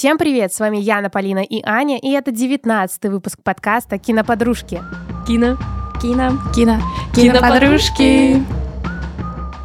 Всем привет, с вами Яна, Полина и Аня, и это 19 выпуск подкаста «Киноподружки». Кино. Кино. Кино. Киноподружки.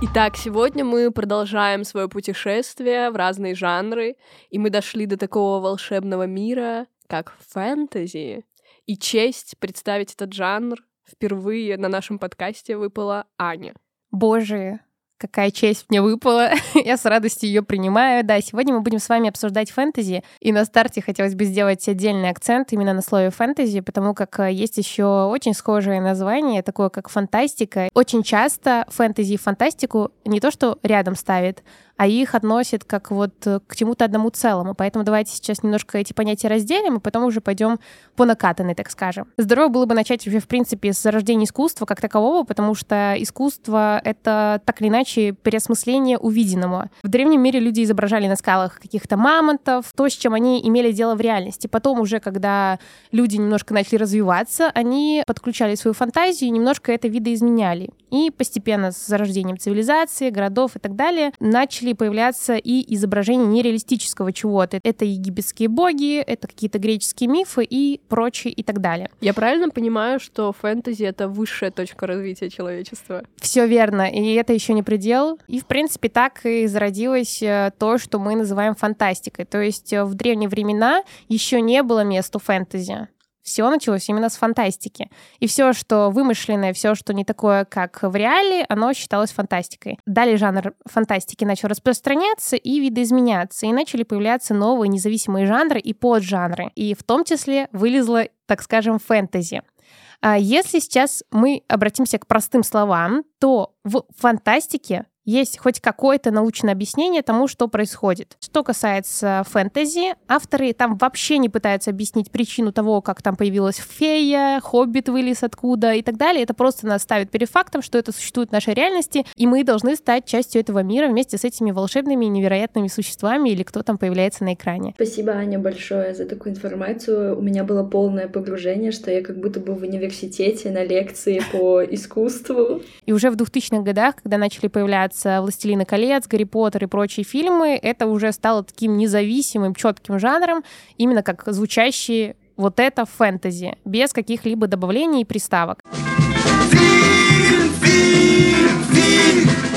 Итак, сегодня мы продолжаем свое путешествие в разные жанры, и мы дошли до такого волшебного мира, как фэнтези. И честь представить этот жанр впервые на нашем подкасте выпала Аня. Боже, Какая честь мне выпала. Я с радостью ее принимаю. Да, сегодня мы будем с вами обсуждать фэнтези. И на старте хотелось бы сделать отдельный акцент именно на слове фэнтези, потому как э, есть еще очень схожее название, такое как фантастика. Очень часто фэнтези и фантастику не то что рядом ставят, а их относят как вот э, к чему-то одному целому. Поэтому давайте сейчас немножко эти понятия разделим, и потом уже пойдем по накатанной, так скажем. Здорово было бы начать уже, в принципе, с зарождения искусства как такового, потому что искусство — это так или иначе переосмысление увиденного. В древнем мире люди изображали на скалах каких-то мамонтов, то, с чем они имели дело в реальности. Потом уже, когда люди немножко начали развиваться, они подключали свою фантазию и немножко это видоизменяли. И постепенно с зарождением цивилизации, городов и так далее начали появляться и изображения нереалистического чего-то. Это египетские боги, это какие-то греческие мифы и прочее и так далее. Я правильно понимаю, что фэнтези — это высшая точка развития человечества? Все верно, и это еще не предел. И, в принципе, так и зародилось э, то, что мы называем фантастикой. То есть э, в древние времена еще не было места фэнтези все началось именно с фантастики. И все, что вымышленное, все, что не такое, как в реале, оно считалось фантастикой. Далее жанр фантастики начал распространяться и видоизменяться, и начали появляться новые независимые жанры и поджанры. И в том числе вылезла, так скажем, фэнтези. А если сейчас мы обратимся к простым словам, то в фантастике есть хоть какое-то научное объяснение тому, что происходит. Что касается фэнтези, авторы там вообще не пытаются объяснить причину того, как там появилась фея, хоббит вылез откуда и так далее. Это просто нас ставит перед фактом, что это существует в нашей реальности, и мы должны стать частью этого мира вместе с этими волшебными и невероятными существами или кто там появляется на экране. Спасибо, Аня, большое за такую информацию. У меня было полное погружение, что я как будто бы в университете на лекции по искусству. И уже в 2000-х годах, когда начали появляться появляется «Властелины колец», «Гарри Поттер» и прочие фильмы, это уже стало таким независимым, четким жанром, именно как звучащие вот это фэнтези, без каких-либо добавлений и приставок.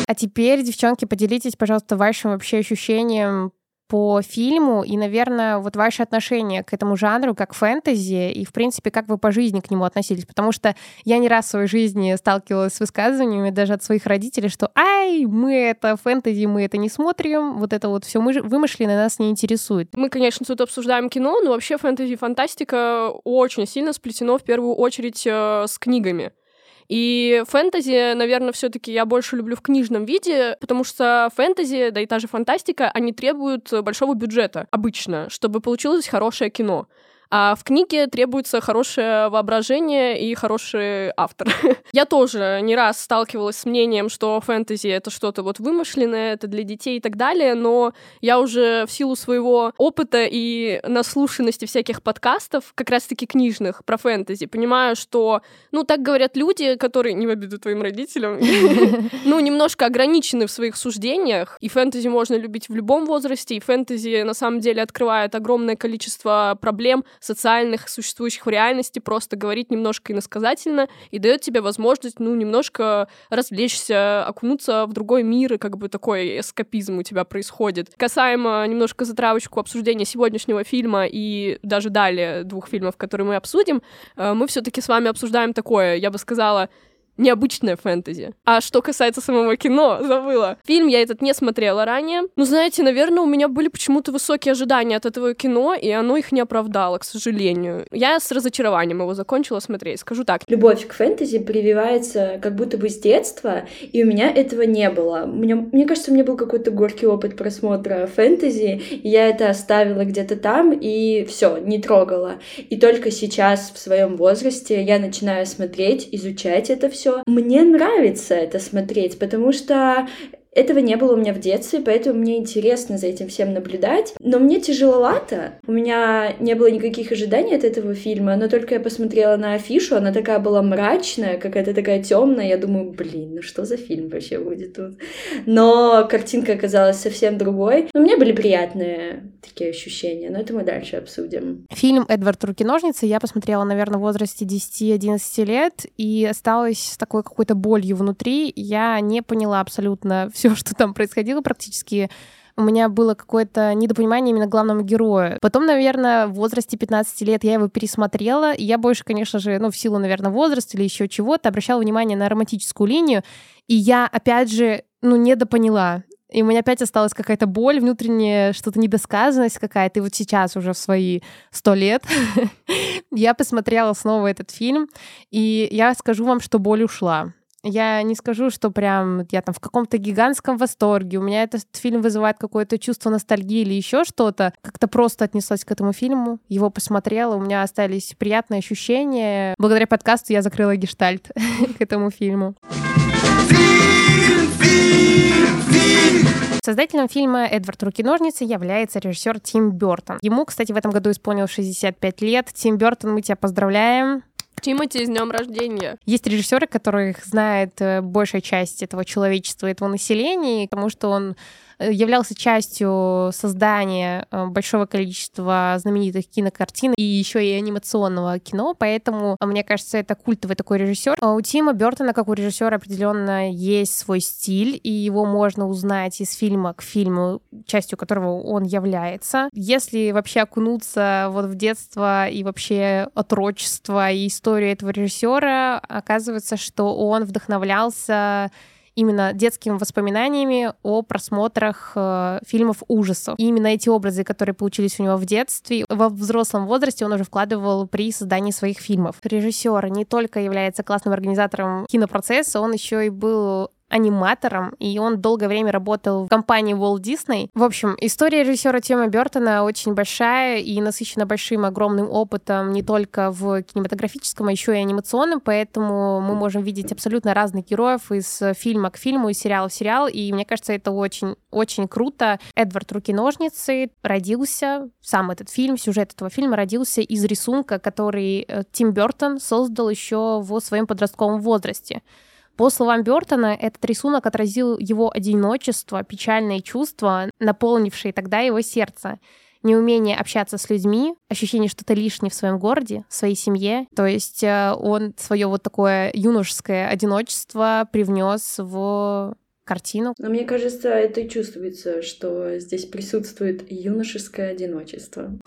А теперь, девчонки, поделитесь, пожалуйста, вашим вообще ощущением по фильму и, наверное, вот ваше отношение к этому жанру как фэнтези и, в принципе, как вы по жизни к нему относились. Потому что я не раз в своей жизни сталкивалась с высказываниями даже от своих родителей, что «Ай, мы это фэнтези, мы это не смотрим, вот это вот все вымышленное нас не интересует». Мы, конечно, тут обсуждаем кино, но вообще фэнтези и фантастика очень сильно сплетено в первую очередь э, с книгами. И фэнтези, наверное, все таки я больше люблю в книжном виде, потому что фэнтези, да и та же фантастика, они требуют большого бюджета обычно, чтобы получилось хорошее кино. А в книге требуется хорошее воображение и хороший автор. Я тоже не раз сталкивалась с мнением, что фэнтези — это что-то вот вымышленное, это для детей и так далее, но я уже в силу своего опыта и наслушанности всяких подкастов, как раз-таки книжных, про фэнтези, понимаю, что, ну, так говорят люди, которые, не в обиду твоим родителям, ну, немножко ограничены в своих суждениях, и фэнтези можно любить в любом возрасте, и фэнтези, на самом деле, открывает огромное количество проблем, социальных, существующих в реальности, просто говорить немножко иносказательно и дает тебе возможность, ну, немножко развлечься, окунуться в другой мир, и как бы такой эскапизм у тебя происходит. Касаемо немножко затравочку обсуждения сегодняшнего фильма и даже далее двух фильмов, которые мы обсудим, э, мы все таки с вами обсуждаем такое, я бы сказала, необычное фэнтези. А что касается самого кино, забыла. Фильм я этот не смотрела ранее. Ну, знаете, наверное, у меня были почему-то высокие ожидания от этого кино, и оно их не оправдало, к сожалению. Я с разочарованием его закончила смотреть, скажу так. Любовь к фэнтези прививается как будто бы с детства, и у меня этого не было. Мне, мне кажется, у меня был какой-то горький опыт просмотра фэнтези, и я это оставила где-то там, и все, не трогала. И только сейчас, в своем возрасте, я начинаю смотреть, изучать это все, все. Мне нравится это смотреть, потому что Этого не было у меня в детстве, поэтому мне интересно за этим всем наблюдать. Но мне тяжеловато. У меня не было никаких ожиданий от этого фильма, но только я посмотрела на афишу, она такая была мрачная, какая-то такая темная. Я думаю, блин, ну что за фильм вообще будет тут? Но картинка оказалась совсем другой. Но у меня были приятные такие ощущения, но это мы дальше обсудим. Фильм «Эдвард Руки-ножницы» я посмотрела, наверное, в возрасте 10-11 лет и осталась с такой какой-то болью внутри. Я не поняла абсолютно все, что там происходило практически у меня было какое-то недопонимание именно главному герою. Потом, наверное, в возрасте 15 лет я его пересмотрела, и я больше, конечно же, ну, в силу, наверное, возраста или еще чего-то, обращала внимание на романтическую линию, и я, опять же, ну, недопоняла. И у меня опять осталась какая-то боль внутренняя, что-то недосказанность какая-то. И вот сейчас уже в свои сто лет я посмотрела снова этот фильм, и я скажу вам, что боль ушла. Я не скажу, что прям я там в каком-то гигантском восторге. У меня этот фильм вызывает какое-то чувство ностальгии или еще что-то. Как-то просто отнеслась к этому фильму, его посмотрела, у меня остались приятные ощущения. Благодаря подкасту я закрыла гештальт к этому фильму. Создателем фильма «Эдвард Руки-ножницы» является режиссер Тим Бертон. Ему, кстати, в этом году исполнилось 65 лет. Тим Бертон, мы тебя поздравляем. Тимати, с днем рождения. Есть режиссеры, которых знает э, большая часть этого человечества, этого населения, потому что он являлся частью создания э, большого количества знаменитых кинокартин и еще и анимационного кино, поэтому, э, мне кажется, это культовый такой режиссер. А у Тима Бертона, как у режиссера, определенно есть свой стиль, и его можно узнать из фильма к фильму, частью которого он является. Если вообще окунуться вот в детство и вообще отрочество и историю этого режиссера, оказывается, что он вдохновлялся именно детскими воспоминаниями о просмотрах э, фильмов ужасов. И именно эти образы, которые получились у него в детстве, во взрослом возрасте он уже вкладывал при создании своих фильмов. Режиссер не только является классным организатором кинопроцесса, он еще и был аниматором, и он долгое время работал в компании Walt Disney. В общем, история режиссера Тима Бертона очень большая и насыщена большим, огромным опытом не только в кинематографическом, а еще и анимационном, поэтому мы можем видеть абсолютно разных героев из фильма к фильму, из сериала в сериал, и мне кажется, это очень, очень круто. Эдвард Руки-ножницы родился, сам этот фильм, сюжет этого фильма родился из рисунка, который э, Тим Бертон создал еще в своем подростковом возрасте. По словам Бертона, этот рисунок отразил его одиночество, печальные чувства, наполнившие тогда его сердце неумение общаться с людьми, ощущение, что ты лишний в своем городе, в своей семье. То есть э, он свое вот такое юношеское одиночество привнес в картину. Но мне кажется, это и чувствуется, что здесь присутствует юношеское одиночество.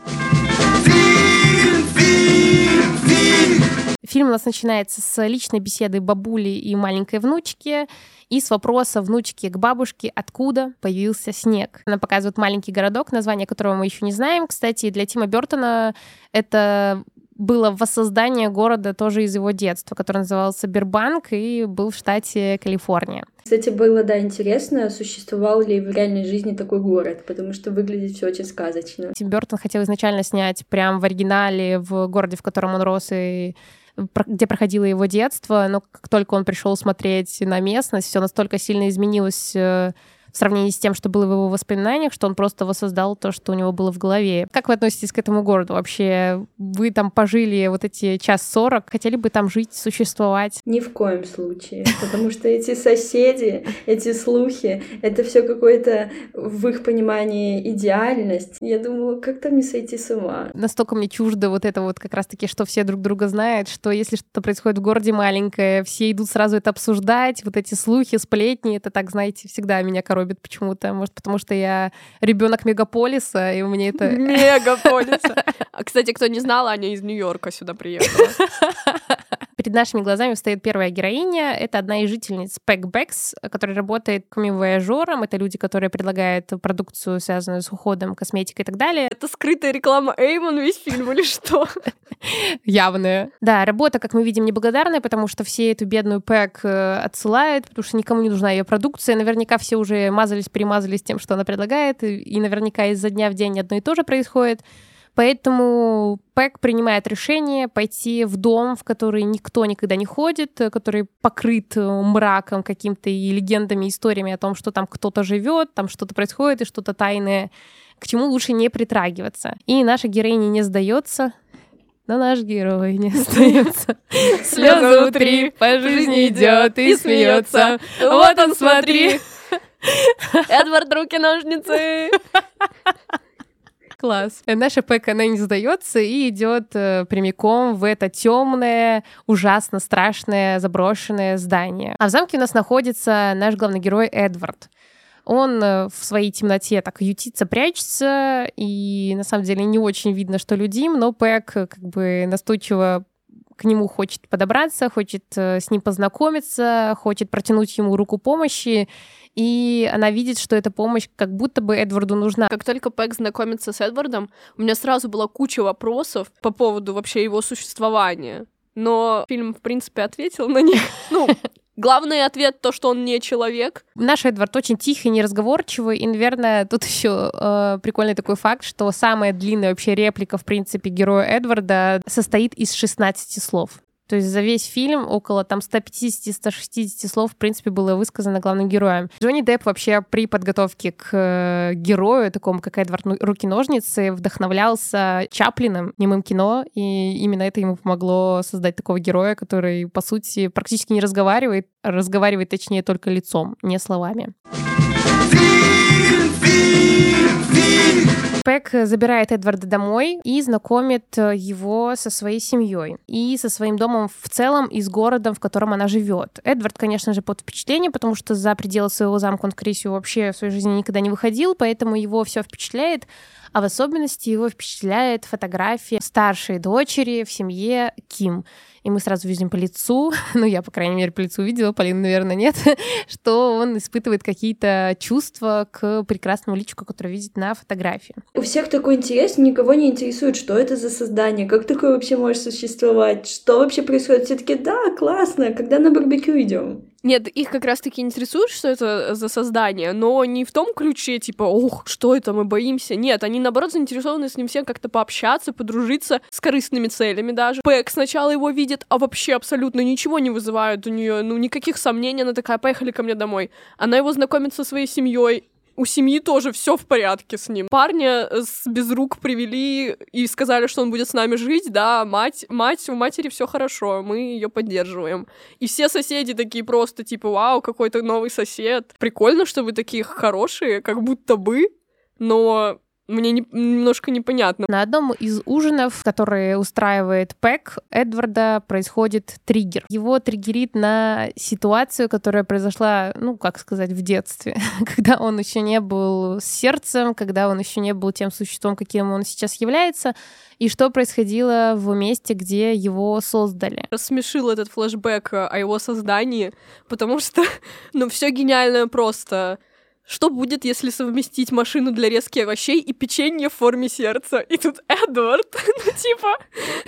Фильм у нас начинается с личной беседы бабули и маленькой внучки и с вопроса внучки к бабушке, откуда появился снег. Она показывает маленький городок, название которого мы еще не знаем. Кстати, для Тима Бертона это было воссоздание города тоже из его детства, который назывался Бирбанк и был в штате Калифорния. Кстати, было, да, интересно, существовал ли в реальной жизни такой город, потому что выглядит все очень сказочно. Тим Бертон хотел изначально снять прям в оригинале в городе, в котором он рос и где проходило его детство, но как только он пришел смотреть на местность, все настолько сильно изменилось э, в сравнении с тем, что было в его воспоминаниях, что он просто воссоздал то, что у него было в голове. Как вы относитесь к этому городу вообще? Вы там пожили вот эти час сорок, хотели бы там жить, существовать? Ни в коем случае, потому что эти соседи, эти слухи, это все какое-то в их понимании идеальность. Я думала, как там не сойти с ума? Настолько мне чуждо вот это вот как раз-таки, что все друг друга знают, что если что-то происходит в городе маленькое, все идут сразу это обсуждать, вот эти слухи, сплетни, это так, знаете, всегда меня коробит коробит почему-то. Может, потому что я ребенок мегаполиса, и у меня это... Мегаполиса. А, кстати, кто не знал, Аня из Нью-Йорка сюда приехала. Перед нашими глазами встает первая героиня. Это одна из жительниц Пэкбэкс, которая работает камивояжером. Это люди, которые предлагают продукцию, связанную с уходом, косметикой и так далее. Это скрытая реклама Эймон весь фильм или что? Явная. Да, работа, как мы видим, неблагодарная, потому что все эту бедную Пэк э, отсылают, потому что никому не нужна ее продукция. Наверняка все уже мазались, перемазались тем, что она предлагает, и наверняка изо дня в день одно и то же происходит. Поэтому Пэк принимает решение пойти в дом, в который никто никогда не ходит, который покрыт мраком каким-то и легендами, историями о том, что там кто-то живет, там что-то происходит и что-то тайное, к чему лучше не притрагиваться. И наша героиня не сдается, но наш герой не остается. Слезы внутри, по жизни идет и смеется. Вот он, смотри. Эдвард, руки-ножницы. Класс. Наша Пэк, она не сдается и идет э, прямиком в это темное, ужасно страшное, заброшенное здание. А в замке у нас находится наш главный герой Эдвард. Он э, в своей темноте так ютится, прячется, и на самом деле не очень видно, что людим, но Пэк э, как бы настойчиво к нему хочет подобраться, хочет э, с ним познакомиться, хочет протянуть ему руку помощи, и она видит, что эта помощь как будто бы Эдварду нужна. Как только Пэк знакомится с Эдвардом, у меня сразу была куча вопросов по поводу вообще его существования. Но фильм, в принципе, ответил на них. Ну, Главный ответ то, что он не человек. Наш Эдвард очень тихий, неразговорчивый, и, наверное, тут еще э, прикольный такой факт, что самая длинная вообще реплика, в принципе, героя Эдварда состоит из 16 слов. То есть за весь фильм около там 150-160 слов, в принципе, было высказано главным героем. Джонни Депп вообще при подготовке к э, герою, такому как Эдвард ну, Руки-ножницы, вдохновлялся Чаплиным, немым кино, и именно это ему помогло создать такого героя, который, по сути, практически не разговаривает, разговаривает, точнее, только лицом, не словами. Пэк забирает Эдварда домой и знакомит э, его со своей семьей и со своим домом в целом и с городом, в котором она живет. Эдвард, конечно же, под впечатлением, потому что за пределы своего замка он, скорее всего, вообще в своей жизни никогда не выходил, поэтому его все впечатляет. А в особенности его впечатляет фотография старшей дочери в семье Ким и мы сразу видим по лицу, ну, я, по крайней мере, по лицу видела, Полина, наверное, нет, что он испытывает какие-то чувства к прекрасному личику, которое видит на фотографии. У всех такой интерес, никого не интересует, что это за создание, как такое вообще может существовать, что вообще происходит. Все таки да, классно, когда на барбекю идем. Нет, их как раз-таки интересует, что это за создание, но не в том ключе, типа, ох, что это, мы боимся. Нет, они, наоборот, заинтересованы с ним всем как-то пообщаться, подружиться с корыстными целями даже. Пэк сначала его видит, а вообще абсолютно ничего не вызывает у нее, ну, никаких сомнений, она такая, поехали ко мне домой. Она его знакомит со своей семьей, у семьи тоже все в порядке с ним. Парня с без рук привели и сказали, что он будет с нами жить, да, мать, мать, у матери все хорошо, мы ее поддерживаем. И все соседи такие просто типа, вау, какой-то новый сосед. Прикольно, что вы такие хорошие, как будто бы, но мне не, немножко непонятно. На одном из ужинов, который устраивает Пэк, Эдварда происходит триггер. Его триггерит на ситуацию, которая произошла, ну, как сказать, в детстве, когда он еще не был с сердцем, когда он еще не был тем существом, каким он сейчас является, и что происходило в месте, где его создали. Рассмешил этот флешбэк о его создании, потому что, ну, все гениальное просто что будет, если совместить машину для резки овощей и печенье в форме сердца? И тут Эдвард, ну типа,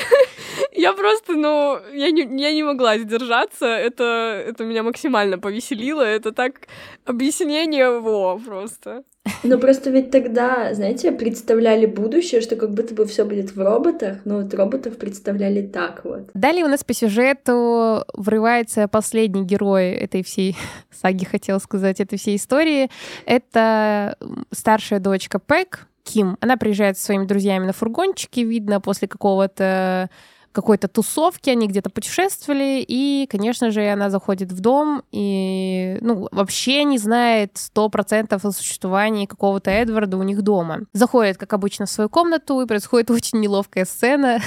я просто, ну, я не, я не могла сдержаться, это, это меня максимально повеселило, это так объяснение, во, просто. Ну просто ведь тогда, знаете, представляли будущее, что как будто бы все будет в роботах, но вот роботов представляли так вот. Далее у нас по сюжету врывается последний герой этой всей саги, хотела сказать, этой всей истории. Это старшая дочка Пэк, Ким. Она приезжает со своими друзьями на фургончике, видно, после какого-то какой-то тусовки, они где-то путешествовали, и, конечно же, она заходит в дом и, ну, вообще не знает сто процентов о существовании какого-то Эдварда у них дома. Заходит, как обычно, в свою комнату, и происходит очень неловкая сцена,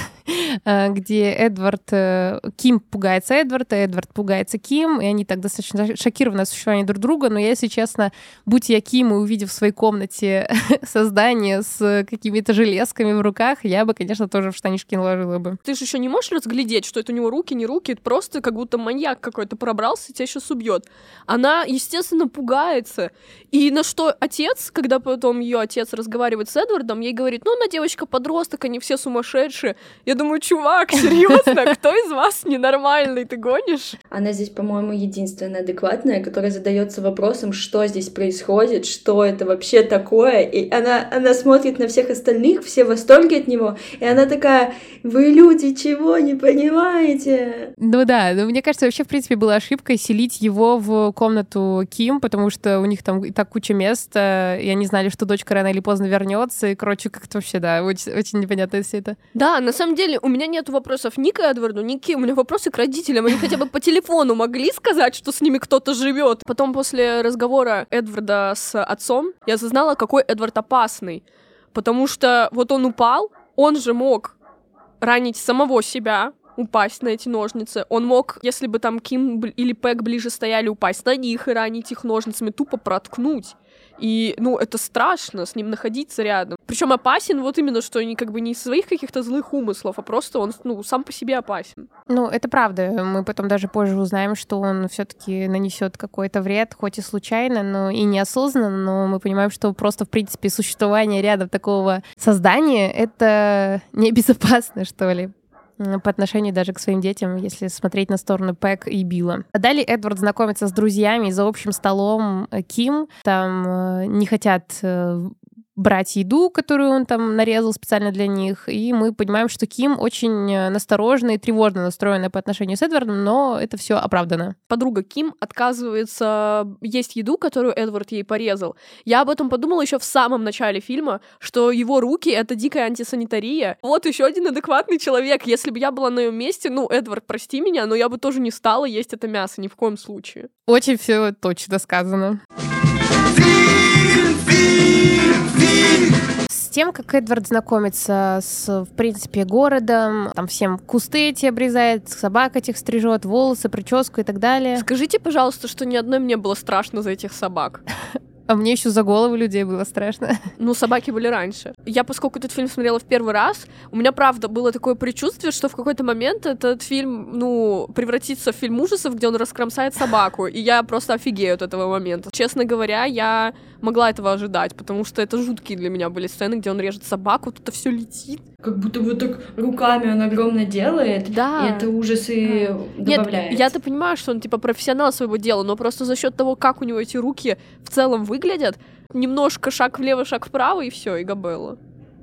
э, где Эдвард, э, Ким пугается Эдварда, Эдвард пугается Ким, и они так достаточно шокированы от существования друг друга, но я, если честно, будь я Ким и увидев в своей комнате создание с какими-то железками в руках, я бы, конечно, тоже в штанишки наложила бы. Ты же еще еще не можешь разглядеть, что это у него руки, не руки, это просто как будто маньяк какой-то пробрался, тебя сейчас убьет. Она, естественно, пугается. И на что отец, когда потом ее отец разговаривает с Эдвардом, ей говорит, ну, она девочка-подросток, они все сумасшедшие. Я думаю, чувак, серьезно, кто из вас ненормальный, ты гонишь? Она здесь, по-моему, единственная адекватная, которая задается вопросом, что здесь происходит, что это вообще такое. И она, она смотрит на всех остальных, все в восторге от него, и она такая, вы люди, чего не понимаете? Ну да, но мне кажется, вообще, в принципе, была ошибкой селить его в комнату Ким, потому что у них там и так куча места, и они знали, что дочка рано или поздно вернется, и, короче, как-то вообще, да, очень, очень непонятно все это. Да, на самом деле, у меня нет вопросов ни к Эдварду, ни к Ким, у меня вопросы к родителям. Они хотя бы по телефону могли сказать, что с ними кто-то живет. Потом после разговора Эдварда с отцом я осознала, какой Эдвард опасный. Потому что вот он упал, он же мог ранить самого себя, упасть на эти ножницы. Он мог, если бы там Ким или Пэк ближе стояли, упасть на них и ранить их ножницами, тупо проткнуть. И, ну, это страшно с ним находиться рядом. Причем опасен вот именно, что не как бы не из своих каких-то злых умыслов, а просто он, ну, сам по себе опасен. Ну, это правда. Мы потом даже позже узнаем, что он все-таки нанесет какой-то вред, хоть и случайно, но и неосознанно, но мы понимаем, что просто, в принципе, существование рядом такого создания — это небезопасно, что ли по отношению даже к своим детям, если смотреть на сторону Пэк и Билла. Далее Эдвард знакомится с друзьями за общим столом э, Ким. Там э, не хотят э, брать еду, которую он там нарезал специально для них, и мы понимаем, что Ким очень э, настороженно и тревожно настроена по отношению с Эдвардом, но это все оправдано. Подруга Ким отказывается есть еду, которую Эдвард ей порезал. Я об этом подумала еще в самом начале фильма, что его руки — это дикая антисанитария. Вот еще один адекватный человек. Если бы я была на ее месте, ну, Эдвард, прости меня, но я бы тоже не стала есть это мясо ни в коем случае. Очень все точно сказано. Тем, как Эдвард знакомится с, в принципе, городом, там всем кусты эти обрезает, собак этих стрижет, волосы, прическу и так далее. Скажите, пожалуйста, что ни одной мне было страшно за этих собак. А мне еще за голову людей было страшно. Ну, собаки были раньше. Я, поскольку этот фильм смотрела в первый раз, у меня, правда, было такое предчувствие, что в какой-то момент этот фильм, ну, превратится в фильм ужасов, где он раскромсает собаку. И я просто офигею от этого момента. Честно говоря, я могла этого ожидать, потому что это жуткие для меня были сцены, где он режет собаку, тут все летит. Как будто вот так руками он огромно делает, да. и это ужасы да. добавляет. Нет, я-то понимаю, что он типа профессионал своего дела, но просто за счет того, как у него эти руки в целом выглядят, немножко шаг влево, шаг вправо, и все, и Габелла.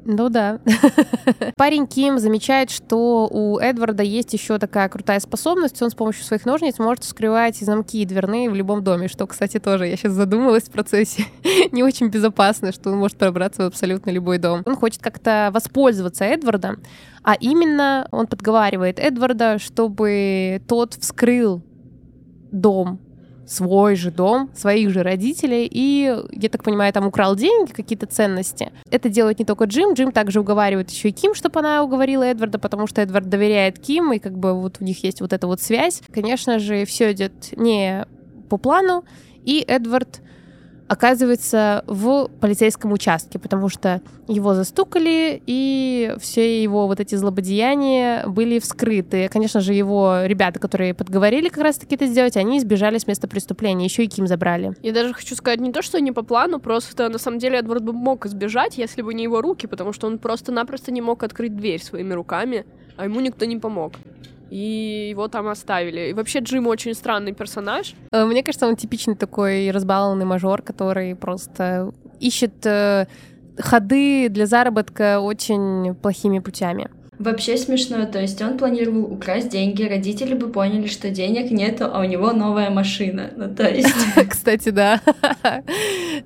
Ну да. Парень Ким замечает, что у Эдварда есть еще такая крутая способность. Он с помощью своих ножниц может вскрывать замки дверные в любом доме, что, кстати, тоже я сейчас задумалась в процессе. Не очень безопасно, что он может пробраться в абсолютно любой дом. Он хочет как-то воспользоваться Эдвардом, а именно он подговаривает Эдварда, чтобы тот вскрыл дом свой же дом, своих же родителей, и, я так понимаю, там украл деньги, какие-то ценности. Это делает не только Джим, Джим также уговаривает еще и Ким, чтобы она уговорила Эдварда, потому что Эдвард доверяет Ким, и как бы вот у них есть вот эта вот связь. Конечно же, все идет не по плану, и Эдвард оказывается в полицейском участке, потому что его застукали, и все его вот эти злободеяния были вскрыты. Конечно же, его ребята, которые подговорили как раз-таки это сделать, они избежали с места преступления, еще и Ким забрали. Я даже хочу сказать не то, что не по плану, просто на самом деле Эдвард бы мог избежать, если бы не его руки, потому что он просто-напросто не мог открыть дверь своими руками, а ему никто не помог и его там оставили. И вообще Джим очень странный персонаж. Э, мне кажется, он типичный такой разбалованный мажор, который просто ищет э, ходы для заработка очень плохими путями. Вообще смешно, то есть он планировал украсть деньги, родители бы поняли, что денег нету, а у него новая машина. Ну, то есть... Кстати, да.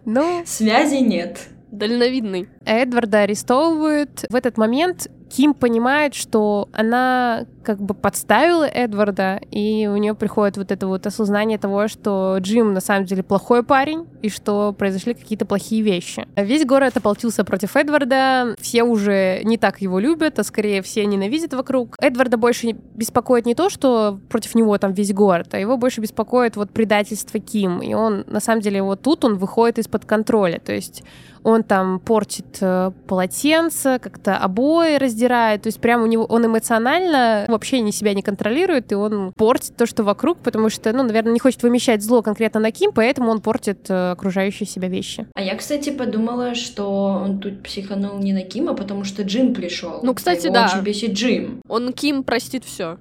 Ну... Связи нет. Дальновидный. Эдварда арестовывают. В этот момент Ким понимает, что она как бы подставила Эдварда, и у нее приходит вот это вот осознание того, что Джим на самом деле плохой парень, и что произошли какие-то плохие вещи. Весь город ополчился против Эдварда, все уже не так его любят, а скорее все ненавидят вокруг. Эдварда больше беспокоит не то, что против него там весь город, а его больше беспокоит вот предательство Ким, и он на самом деле вот тут он выходит из-под контроля, то есть он там портит э, полотенце, как-то обои раздирает, то есть прям у него он эмоционально вообще не себя не контролирует, и он портит то, что вокруг, потому что, ну, наверное, не хочет вымещать зло конкретно на Ким, поэтому он портит э, окружающие себя вещи. А я, кстати, подумала, что он тут психанул не на Кима, потому что Джим пришел. Ну, кстати, Его да. очень бесит Джим. Он Ким простит все.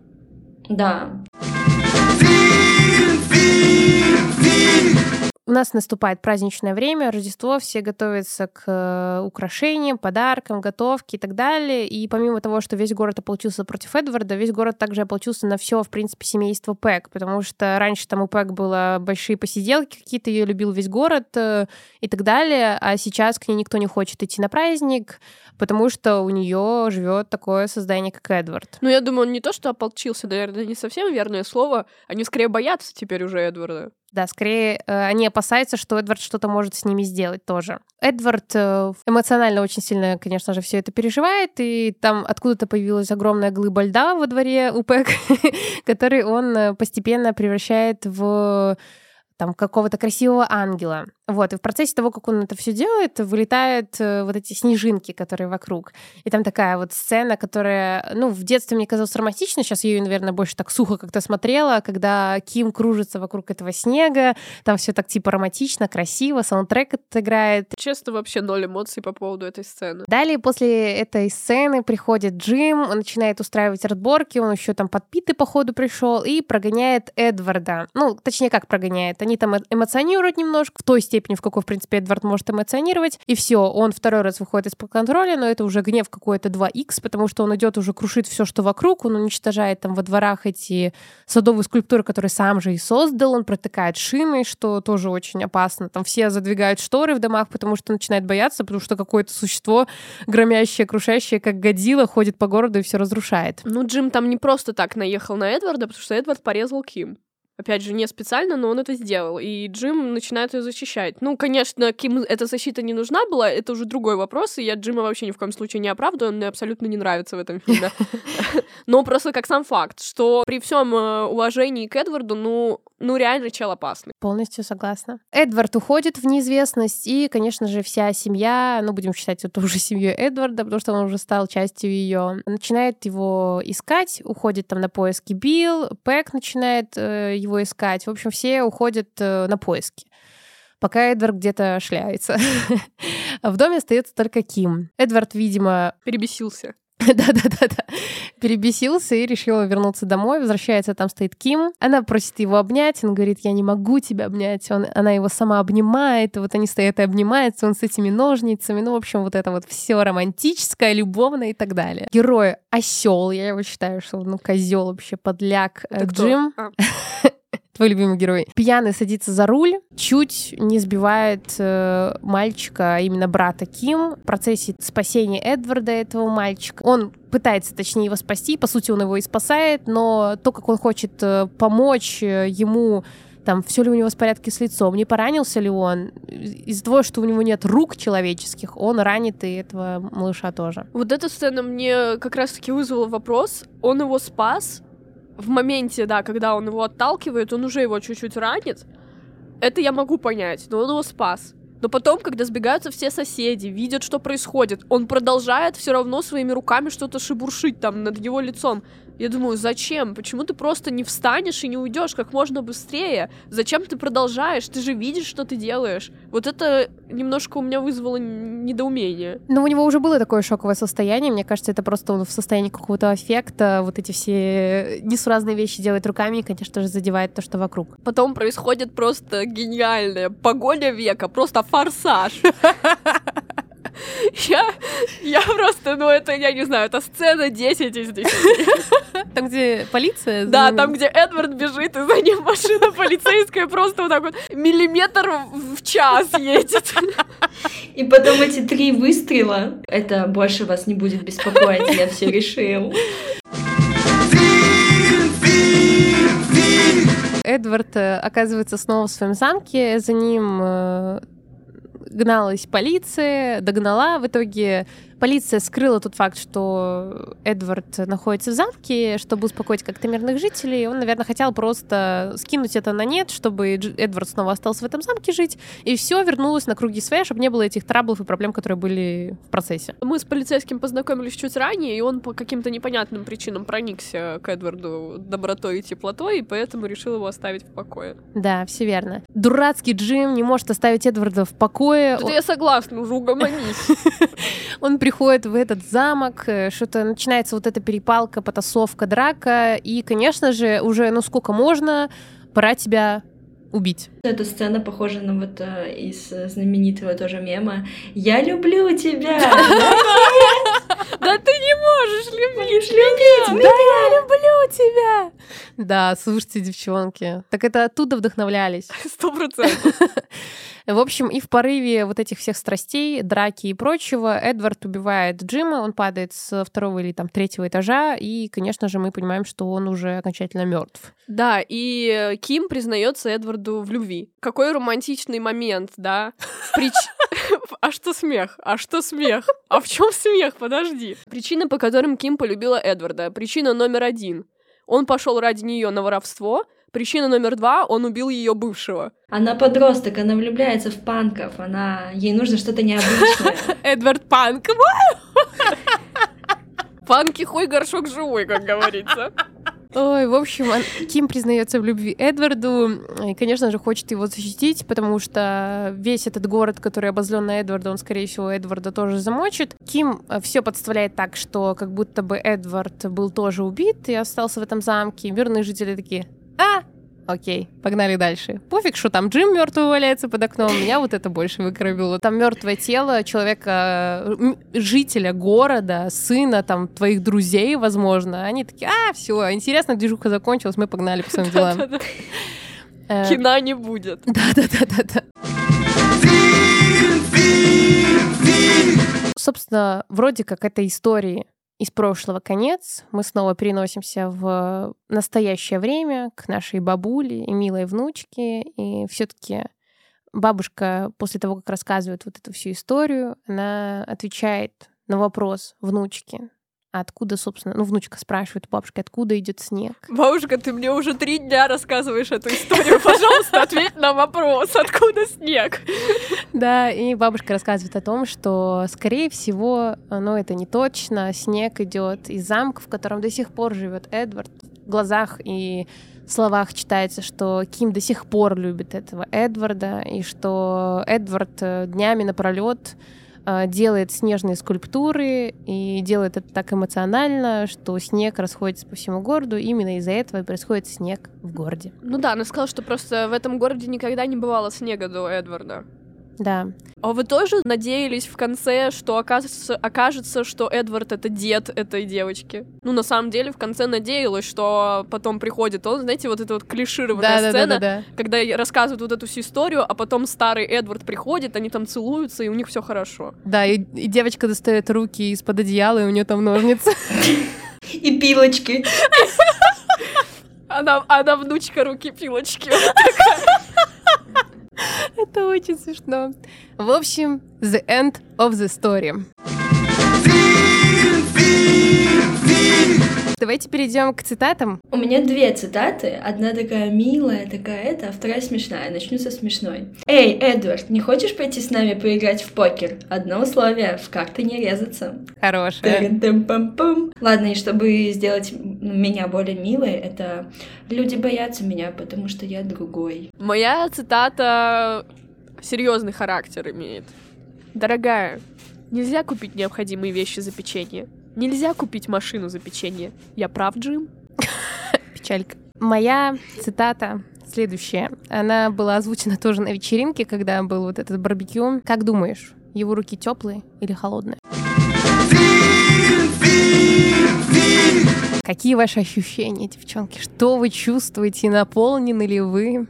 Да. У нас наступает праздничное время, Рождество, все готовятся к э, украшениям, подаркам, готовке и так далее. И помимо того, что весь город ополчился против Эдварда, весь город также ополчился на все, в принципе, семейство Пэк, потому что раньше там у Пэк было большие посиделки какие-то, ее любил весь город э, и так далее, а сейчас к ней никто не хочет идти на праздник, потому что у нее живет такое создание, как Эдвард. Ну, я думаю, он не то, что ополчился, наверное, не совсем верное слово. Они скорее боятся теперь уже Эдварда. Да, скорее э, они опасаются, что Эдвард что-то может с ними сделать тоже. Эдвард э, эмоционально очень сильно, конечно же, все это переживает, и там откуда-то появилась огромная глыба льда во дворе у Пэк, который он э, постепенно превращает в там какого-то красивого ангела. Вот, и в процессе того, как он это все делает, вылетают э, вот эти снежинки, которые вокруг. И там такая вот сцена, которая, ну, в детстве мне казалась романтичной, сейчас я ее, наверное, больше так сухо как-то смотрела, когда Ким кружится вокруг этого снега, там все так типа романтично, красиво, саундтрек играет. Честно, вообще ноль эмоций по поводу этой сцены. Далее после этой сцены приходит Джим, он начинает устраивать разборки, он еще там подпитый по ходу пришел и прогоняет Эдварда. Ну, точнее, как прогоняет? Они там э- эмоционируют немножко, в той степени, в какой, в принципе, Эдвард может эмоционировать, и все, он второй раз выходит из-под контроля, но это уже гнев какой-то 2х, потому что он идет уже крушит все, что вокруг, он уничтожает там во дворах эти садовые скульптуры, которые сам же и создал, он протыкает шины, что тоже очень опасно. Там все задвигают шторы в домах, потому что начинает бояться, потому что какое-то существо громящее, крушащее, как годила, ходит по городу и все разрушает. Ну, Джим там не просто так наехал на Эдварда, потому что Эдвард порезал Ким. Опять же, не специально, но он это сделал. И Джим начинает ее защищать. Ну, конечно, Ким эта защита не нужна была, это уже другой вопрос, и я Джима вообще ни в коем случае не оправдываю, он мне абсолютно не нравится в этом фильме. Но просто как сам факт, что при всем э, уважении к Эдварду, ну, ну реально чел опасный. Полностью согласна. Эдвард уходит в неизвестность, и, конечно же, вся семья, ну, будем считать это уже семьей Эдварда, потому что он уже стал частью ее, начинает его искать, уходит там на поиски Билл, Пэк начинает э, его искать. В общем, все уходят э, на поиски пока Эдвард где-то шляется. В доме остается только Ким. Эдвард, видимо, Перебесился. да-да-да-да, перебесился и решил вернуться домой. Возвращается, там стоит Ким. Она просит его обнять, он говорит, я не могу тебя обнять. Он, она его сама обнимает, и вот они стоят и обнимаются, он с этими ножницами. Ну, в общем, вот это вот все романтическое, любовное и так далее. Герой осел, я его считаю, что он ну, козел вообще, подляк. Это Э, кто? Джим, А, твой любимый герой, пьяный садится за руль, чуть не сбивает э, мальчика, а именно брата Ким, в процессе спасения Эдварда, этого мальчика. Он пытается, точнее, его спасти, по сути, он его и спасает, но то, как он хочет э, помочь э, ему там, все ли у него в порядке с лицом, не поранился ли он, из-за того, что у него нет рук человеческих, он ранит и этого малыша тоже. Вот эта сцена мне как раз-таки вызвала вопрос. Он его спас. В моменте, да, когда он его отталкивает, он уже его чуть-чуть ранит. Это я могу понять, но он его спас. Но потом, когда сбегаются все соседи, видят, что происходит, он продолжает все равно своими руками что-то шебуршить там над его лицом. Я думаю, зачем? Почему ты просто не встанешь и не уйдешь как можно быстрее? Зачем ты продолжаешь? Ты же видишь, что ты делаешь. Вот это немножко у меня вызвало недоумение. Но у него уже было такое шоковое состояние. Мне кажется, это просто он в состоянии какого-то аффекта. Вот эти все несуразные вещи делает руками и, конечно же, задевает то, что вокруг. Потом происходит просто гениальная погоня века, просто форсаж. Я, я просто, ну это, я не знаю, это сцена 10 из 10. Там, где полиция? Да, там, где Эдвард бежит, и за ним машина полицейская просто вот так вот миллиметр в час едет. И потом эти три выстрела. Это больше вас не будет беспокоить, я все решил. Эдвард э, оказывается снова в своем замке, за ним э, гналась полиция, догнала, в итоге Полиция скрыла тот факт, что Эдвард находится в замке, чтобы успокоить как-то мирных жителей. Он, наверное, хотел просто скинуть это на нет, чтобы Эдвард снова остался в этом замке жить, и все вернулось на круги своя, чтобы не было этих траблов и проблем, которые были в процессе. Мы с полицейским познакомились чуть ранее, и он по каким-то непонятным причинам проникся к Эдварду добротой и теплотой, и поэтому решил его оставить в покое. Да, все верно. Дурацкий Джим не может оставить Эдварда в покое. Тут я согласна, уже угомонись. Он приходит в этот замок, э, что-то начинается вот эта перепалка, потасовка, драка, и, конечно же, уже, ну сколько можно, пора тебя убить. Эта сцена похожа на вот э, из знаменитого тоже мема «Я люблю тебя!» Да ты не можешь любить любить! Да я люблю тебя! Да, слушайте, девчонки, так это оттуда вдохновлялись. Сто процентов. В общем, и в порыве вот этих всех страстей, драки и прочего, Эдвард убивает Джима, он падает с второго или там третьего этажа, и, конечно же, мы понимаем, что он уже окончательно мертв. Да, и Ким признается Эдварду в любви. Какой романтичный момент, да? Прич... А что смех? А что смех? А в чем смех? Подожди. Причины, по которым Ким полюбила Эдварда. Причина номер один. Он пошел ради нее на воровство, Причина номер два, он убил ее бывшего. Она подросток, она влюбляется в панков, она... ей нужно что-то необычное. Эдвард Панк. Панки хуй горшок живой, как говорится. Ой, в общем, Ким признается в любви Эдварду и, конечно же, хочет его защитить, потому что весь этот город, который обозлен на Эдварда, он, скорее всего, Эдварда тоже замочит. Ким э, все подставляет так, что как будто бы Эдвард был тоже убит и остался в этом замке. Мирные жители такие, а, Окей, погнали дальше. Пофиг, что там Джим мертвый валяется под окном, меня вот это больше выкровило. Там мертвое тело человека, жителя города, сына там твоих друзей, возможно. Они такие, а, все, интересно, движуха закончилась, мы погнали по своим делам. Э, Кина не будет. Да-да-да-да-да. Собственно, вроде как этой истории из прошлого конец. Мы снова переносимся в настоящее время к нашей бабуле и милой внучке. И все-таки бабушка после того, как рассказывает вот эту всю историю, она отвечает на вопрос внучки, откуда, собственно, ну, внучка спрашивает бабушка, откуда идет снег. Бабушка, ты мне уже три дня рассказываешь эту историю. Пожалуйста, ответь на вопрос, откуда снег? Да, и бабушка рассказывает о том, что, скорее всего, ну, это не точно, снег идет из замка, в котором до сих пор живет Эдвард. В глазах и словах читается, что Ким до сих пор любит этого Эдварда, и что Эдвард э, днями напролет а, делает снежные скульптуры и делает это так эмоционально, что снег расходится по всему городу. Именно из-за этого и происходит снег в городе. Ну да, она сказала, что просто в этом городе никогда не бывало снега до Эдварда. Да. А вы тоже надеялись в конце, что окажется, окажется, что Эдвард это дед этой девочки? Ну, на самом деле, в конце надеялась, что потом приходит он, знаете, вот эта вот клишированная да, сцена, да, да, да, да. когда рассказывают вот эту всю историю, а потом старый Эдвард приходит, они там целуются, и у них все хорошо. Да, и, и девочка достает руки из-под одеяла, и у нее там ножницы. И пилочки. Она, она внучка руки пилочки. Это очень смешно. В общем, the end of the story. Давайте перейдем к цитатам. У меня две цитаты. Одна такая милая, такая это, а вторая смешная. Начну со смешной. Эй, Эдвард, не хочешь пойти с нами поиграть в покер? Одно условие — в карты не резаться. Хорошее. Ладно, и чтобы сделать меня более милой, это люди боятся меня, потому что я другой. Моя цитата серьезный характер имеет. Дорогая, нельзя купить необходимые вещи за печенье. Нельзя купить машину за печенье. Я прав, Джим? Печалька. Моя цитата следующая. Она была озвучена тоже на вечеринке, когда был вот этот барбекю. Как думаешь, его руки теплые или холодные? Какие ваши ощущения, девчонки? Что вы чувствуете? Наполнены ли вы?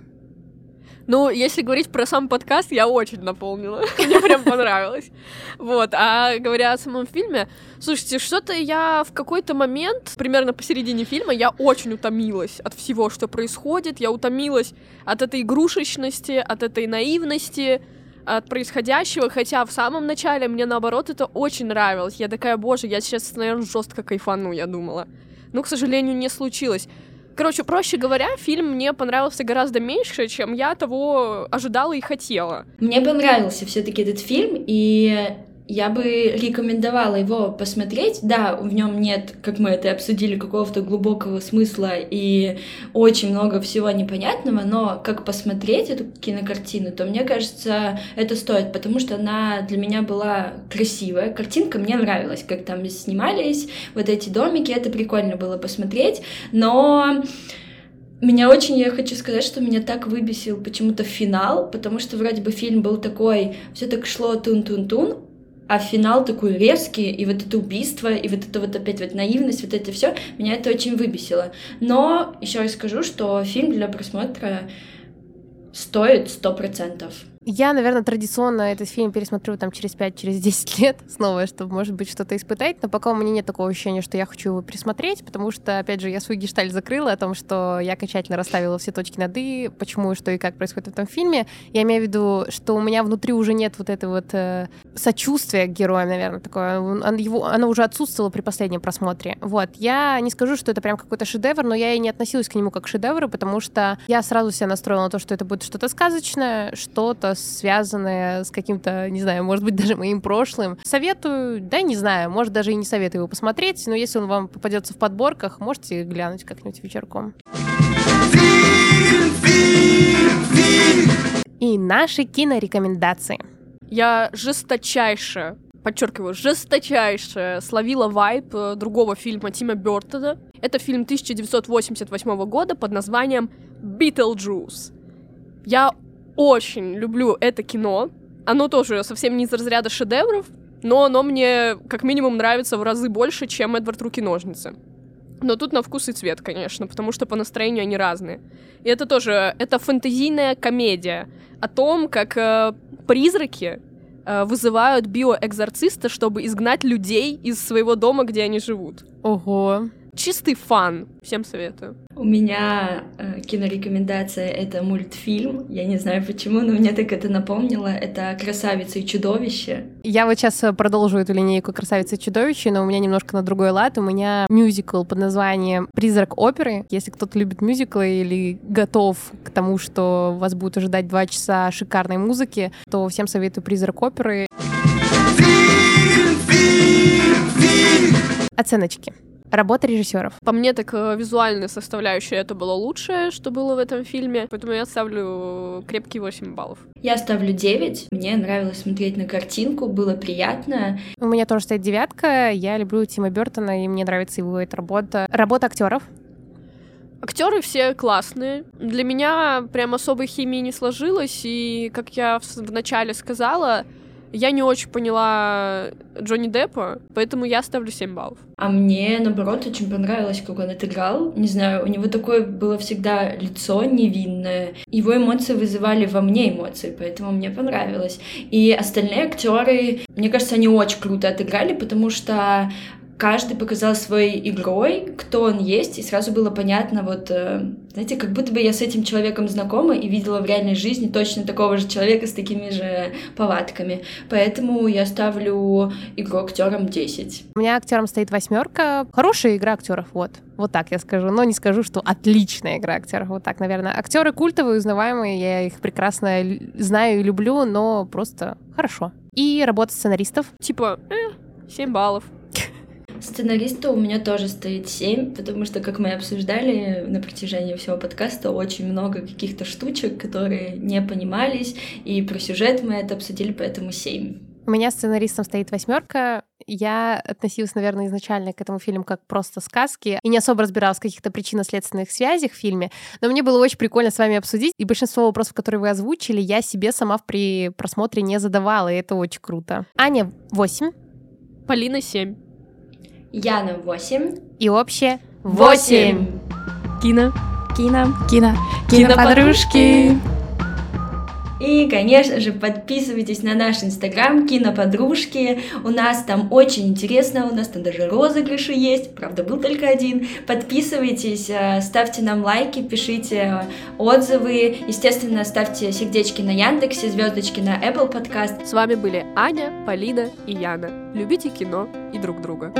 Ну, если говорить про сам подкаст, я очень наполнила. Мне прям понравилось. Вот. А говоря о самом фильме, слушайте, что-то я в какой-то момент, примерно посередине фильма, я очень утомилась от всего, что происходит. Я утомилась от этой игрушечности, от этой наивности, от происходящего, хотя в самом начале мне наоборот это очень нравилось. Я такая, боже, я сейчас, наверное, жестко кайфану, я думала. Но, к сожалению, не случилось. Короче, проще говоря, фильм мне понравился гораздо меньше, чем я того ожидала и хотела. Мне понравился все-таки этот фильм, и я бы рекомендовала его посмотреть. Да, в нем нет, как мы это обсудили, какого-то глубокого смысла и очень много всего непонятного, но как посмотреть эту кинокартину, то мне кажется, это стоит, потому что она для меня была красивая. Картинка мне нравилась, как там снимались вот эти домики, это прикольно было посмотреть, но меня очень, я хочу сказать, что меня так выбесил почему-то финал, потому что вроде бы фильм был такой, все так шло тун-тун-тун, а финал такой резкий, и вот это убийство, и вот это вот опять вот наивность, вот это все, меня это очень выбесило. Но еще раз скажу, что фильм для просмотра стоит сто процентов. Я, наверное, традиционно этот фильм пересмотрю там через 5-10 через лет снова, чтобы, может быть, что-то испытать, но пока у меня нет такого ощущения, что я хочу его пересмотреть, потому что, опять же, я свой гешталь закрыла о том, что я окончательно расставила все точки над «и», почему, что и как происходит в этом фильме. Я имею в виду, что у меня внутри уже нет вот этого вот э, сочувствия к героям, наверное, такое. Он, его, оно уже отсутствовало при последнем просмотре. Вот. Я не скажу, что это прям какой-то шедевр, но я и не относилась к нему как к шедевру, потому что я сразу себя настроила на то, что это будет что-то сказочное, что-то связанное с каким-то, не знаю, может быть, даже моим прошлым. Советую, да, не знаю, может, даже и не советую его посмотреть, но если он вам попадется в подборках, можете глянуть как-нибудь вечерком. И наши кинорекомендации. Я жесточайше подчеркиваю, жесточайше словила вайб э, другого фильма Тима Бертона. Это фильм 1988 года под названием «Битлджус». Я очень люблю это кино. Оно тоже совсем не из разряда шедевров, но оно мне как минимум нравится в разы больше, чем Эдвард Руки-ножницы. Но тут на вкус и цвет, конечно, потому что по настроению они разные. И это тоже, это фэнтезийная комедия о том, как э, призраки э, вызывают биоэкзорциста, чтобы изгнать людей из своего дома, где они живут. Ого чистый фан. Всем советую. У меня э, кинорекомендация — это мультфильм. Я не знаю почему, но мне так это напомнило. Это «Красавица и чудовище». Я вот сейчас э, продолжу эту линейку «Красавица и чудовище», но у меня немножко на другой лад. У меня мюзикл под названием «Призрак оперы». Если кто-то любит мюзиклы или готов к тому, что вас будет ожидать два часа шикарной музыки, то всем советую «Призрак оперы». Оценочки. Работа режиссеров. По мне, так э, визуальная составляющая это было лучшее, что было в этом фильме, поэтому я ставлю крепкие 8 баллов. Я ставлю 9. Мне нравилось смотреть на картинку, было приятно. У меня тоже стоит девятка. Я люблю Тима Бертона, и мне нравится его эта работа. Работа актеров. Актеры все классные. Для меня прям особой химии не сложилось, и, как я в начале сказала, я не очень поняла Джонни Деппа, поэтому я ставлю 7 баллов. А мне, наоборот, очень понравилось, как он отыграл. Не знаю, у него такое было всегда лицо невинное. Его эмоции вызывали во мне эмоции, поэтому мне понравилось. И остальные актеры, мне кажется, они очень круто отыграли, потому что каждый показал своей игрой, кто он есть, и сразу было понятно, вот, э, знаете, как будто бы я с этим человеком знакома и видела в реальной жизни точно такого же человека с такими же повадками. Поэтому я ставлю игру актерам 10. У меня актером стоит восьмерка. Хорошая игра актеров, вот. Вот так я скажу. Но не скажу, что отличная игра актеров. Вот так, наверное. Актеры культовые, узнаваемые, я их прекрасно знаю и люблю, но просто хорошо. И работа сценаристов. Типа, э, 7 баллов. Сценариста у меня тоже стоит 7, потому что, как мы обсуждали на протяжении всего подкаста, очень много каких-то штучек, которые не понимались, и про сюжет мы это обсудили, поэтому 7. У меня сценаристом стоит восьмерка. Я относилась, наверное, изначально к этому фильму как просто сказки и не особо разбиралась в каких-то причинно-следственных связях в фильме. Но мне было очень прикольно с вами обсудить. И большинство вопросов, которые вы озвучили, я себе сама при просмотре не задавала, и это очень круто. Аня, 8. Полина, 7. Яна 8. И общее 8. Кино. Кино. Кино. Кино подружки. И, конечно же, подписывайтесь на наш инстаграм Киноподружки. У нас там очень интересно, у нас там даже розыгрыши есть, правда, был только один. Подписывайтесь, э, ставьте нам лайки, пишите отзывы. Естественно, ставьте сердечки на Яндексе, звездочки на Apple Podcast. С вами были Аня, Полина и Яна. Любите кино и друг друга.